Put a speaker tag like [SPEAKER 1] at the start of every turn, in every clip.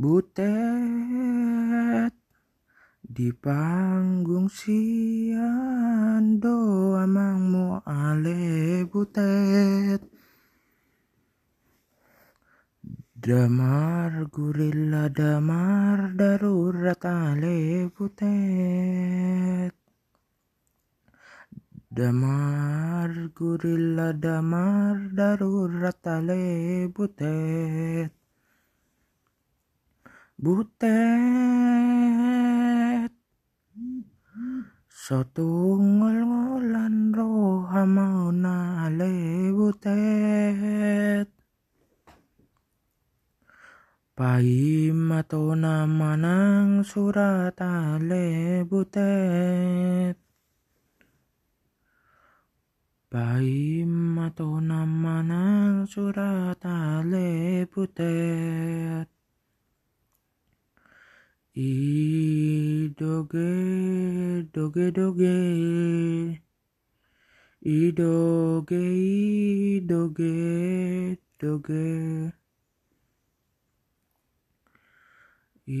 [SPEAKER 1] Butet di panggung sian do amangmu ale butet. Damar gurila damar darurat ale butet. Damar gurila damar darurat ale butet Butet. Sotungol ngolan roha mau nale butet. Paima to manang surat ale butet. Paima to manang surat ale butet I doge doge doge. I doge I doge doge. I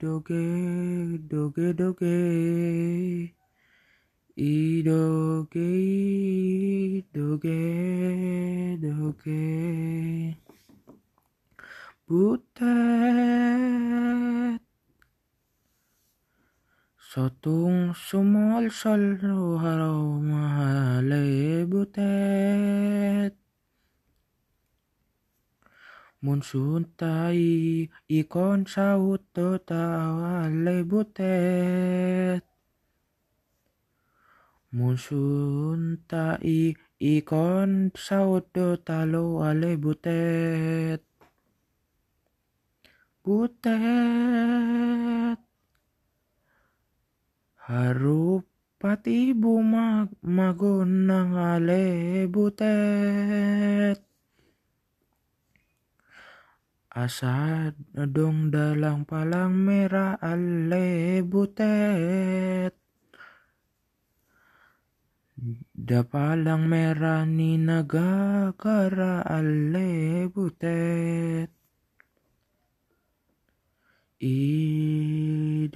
[SPEAKER 1] doge doge doge. I doge doge doge. Butet Sotung sumulsol haraw mahalay butet Monsun tay ikon sa uto tawalay butet Monsun tay ikon sa uto talo alay butet Butet Harupat ibu mag magonang ale butet Asa dong dalang palang merah ale butet Da palang merah ni nagagara ale butet I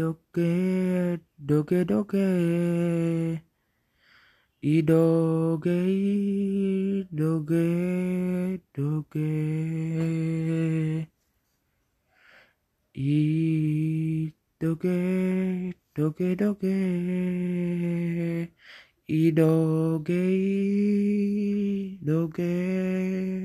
[SPEAKER 1] doge doge. Idoge doge doge idoge doge doge idoge doge.